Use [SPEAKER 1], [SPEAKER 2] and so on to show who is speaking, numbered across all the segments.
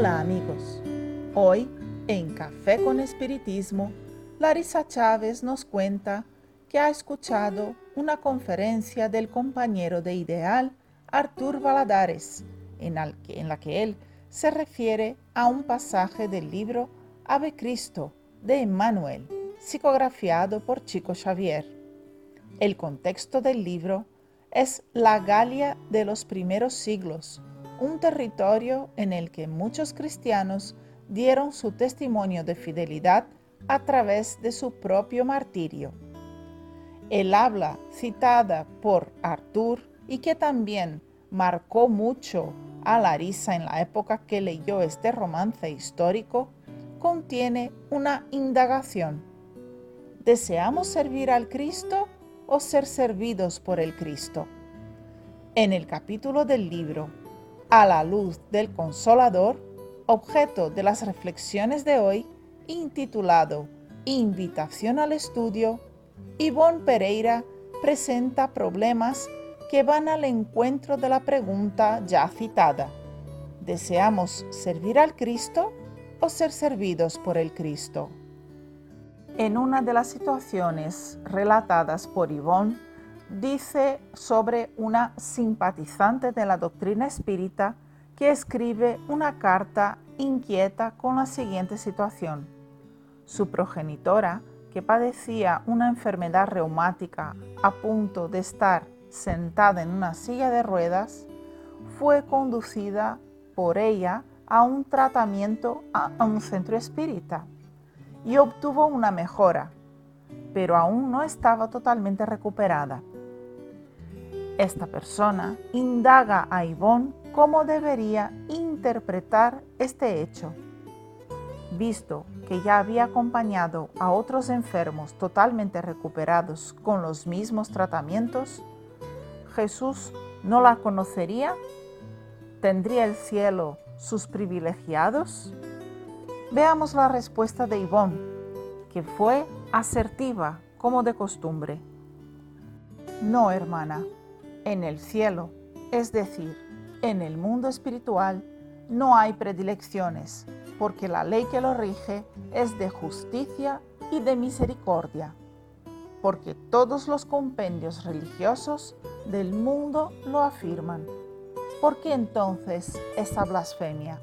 [SPEAKER 1] Hola amigos, hoy en Café con Espiritismo, Larisa Chávez nos cuenta que ha escuchado una conferencia del compañero de ideal Artur Valadares, en, la que él se refiere a un pasaje del libro Ave Cristo de Emmanuel, psicografiado por Chico Xavier. El contexto del libro es la Galia de los primeros siglos, un territorio en el que muchos cristianos dieron su testimonio de fidelidad a través de su propio martirio. El habla citada por Artur y que también marcó mucho a Larisa en la época que leyó este romance histórico, contiene una indagación. ¿Deseamos servir al Cristo o ser servidos por el Cristo? En el capítulo del libro a la luz del consolador, objeto de las reflexiones de hoy, intitulado Invitación al estudio, Ivonne Pereira presenta problemas que van al encuentro de la pregunta ya citada. ¿Deseamos servir al Cristo o ser servidos por el Cristo? En una de las situaciones relatadas por Ivonne, dice sobre una simpatizante de la doctrina espírita que escribe una carta inquieta con la siguiente situación. Su progenitora, que padecía una enfermedad reumática a punto de estar sentada en una silla de ruedas, fue conducida por ella a un tratamiento a un centro espírita y obtuvo una mejora, pero aún no estaba totalmente recuperada. Esta persona indaga a Ivonne cómo debería interpretar este hecho. Visto que ya había acompañado a otros enfermos totalmente recuperados con los mismos tratamientos, Jesús no la conocería? ¿Tendría el cielo sus privilegiados? Veamos la respuesta de Ivonne, que fue asertiva como de costumbre. No, hermana, en el cielo, es decir, en el mundo espiritual, no hay predilecciones, porque la ley que lo rige es de justicia y de misericordia, porque todos los compendios religiosos del mundo lo afirman. ¿Por qué entonces esa blasfemia?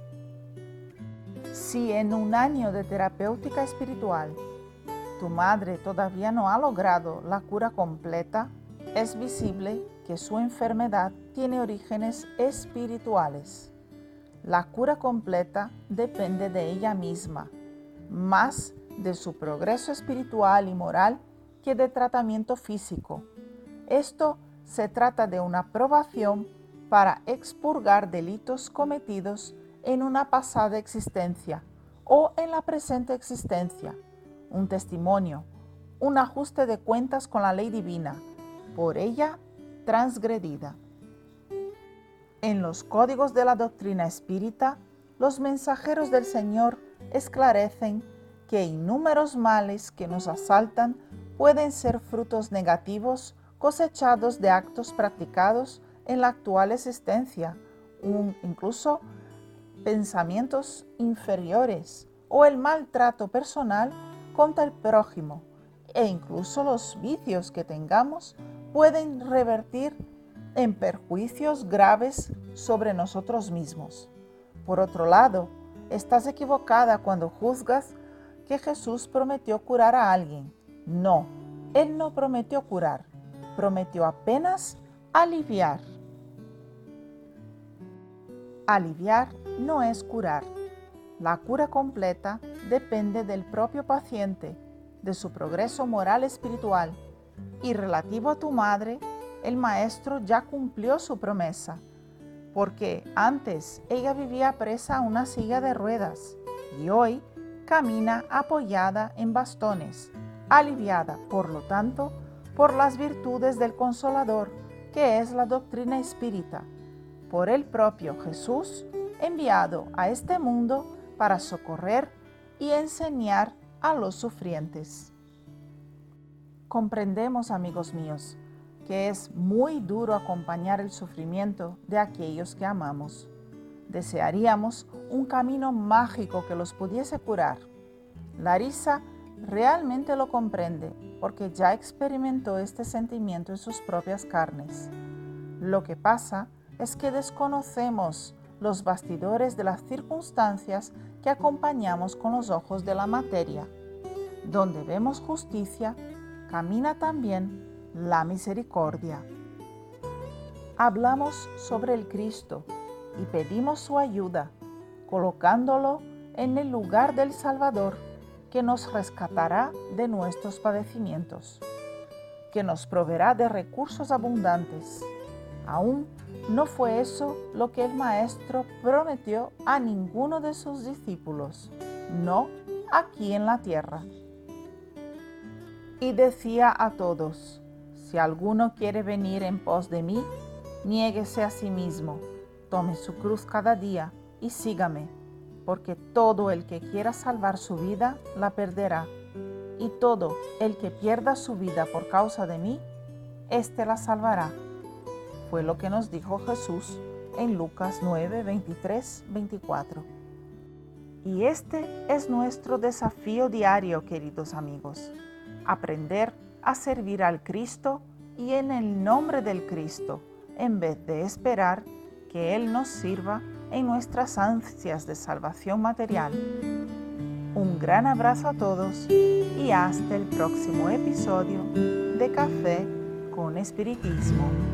[SPEAKER 1] Si en un año de terapéutica espiritual tu madre todavía no ha logrado la cura completa, es visible que su enfermedad tiene orígenes espirituales. La cura completa depende de ella misma, más de su progreso espiritual y moral que de tratamiento físico. Esto se trata de una probación para expurgar delitos cometidos en una pasada existencia o en la presente existencia, un testimonio, un ajuste de cuentas con la ley divina, por ella transgredida. En los códigos de la doctrina espírita, los mensajeros del Señor esclarecen que innúmeros males que nos asaltan pueden ser frutos negativos cosechados de actos practicados en la actual existencia, incluso pensamientos inferiores o el maltrato personal contra el prójimo e incluso los vicios que tengamos pueden revertir en perjuicios graves sobre nosotros mismos. Por otro lado, estás equivocada cuando juzgas que Jesús prometió curar a alguien. No, Él no prometió curar, prometió apenas aliviar. Aliviar no es curar. La cura completa depende del propio paciente, de su progreso moral espiritual y relativo a tu madre, el maestro ya cumplió su promesa, porque antes ella vivía presa a una silla de ruedas y hoy camina apoyada en bastones, aliviada, por lo tanto, por las virtudes del consolador, que es la doctrina espírita, por el propio Jesús, enviado a este mundo para socorrer y enseñar a los sufrientes. Comprendemos, amigos míos, que es muy duro acompañar el sufrimiento de aquellos que amamos. Desearíamos un camino mágico que los pudiese curar. Larisa realmente lo comprende porque ya experimentó este sentimiento en sus propias carnes. Lo que pasa es que desconocemos los bastidores de las circunstancias que acompañamos con los ojos de la materia. Donde vemos justicia, camina también la misericordia. Hablamos sobre el Cristo y pedimos su ayuda, colocándolo en el lugar del Salvador que nos rescatará de nuestros padecimientos, que nos proveerá de recursos abundantes. Aún no fue eso lo que el Maestro prometió a ninguno de sus discípulos, no aquí en la tierra. Y decía a todos, si alguno quiere venir en pos de mí, niéguese a sí mismo, tome su cruz cada día y sígame porque todo el que quiera salvar su vida la perderá, y todo el que pierda su vida por causa de mí, éste la salvará. Fue lo que nos dijo Jesús en Lucas 9, 23, 24. Y este es nuestro desafío diario, queridos amigos, aprender a servir al Cristo y en el nombre del Cristo, en vez de esperar que Él nos sirva en nuestras ansias de salvación material. Un gran abrazo a todos y hasta el próximo episodio de Café con Espiritismo.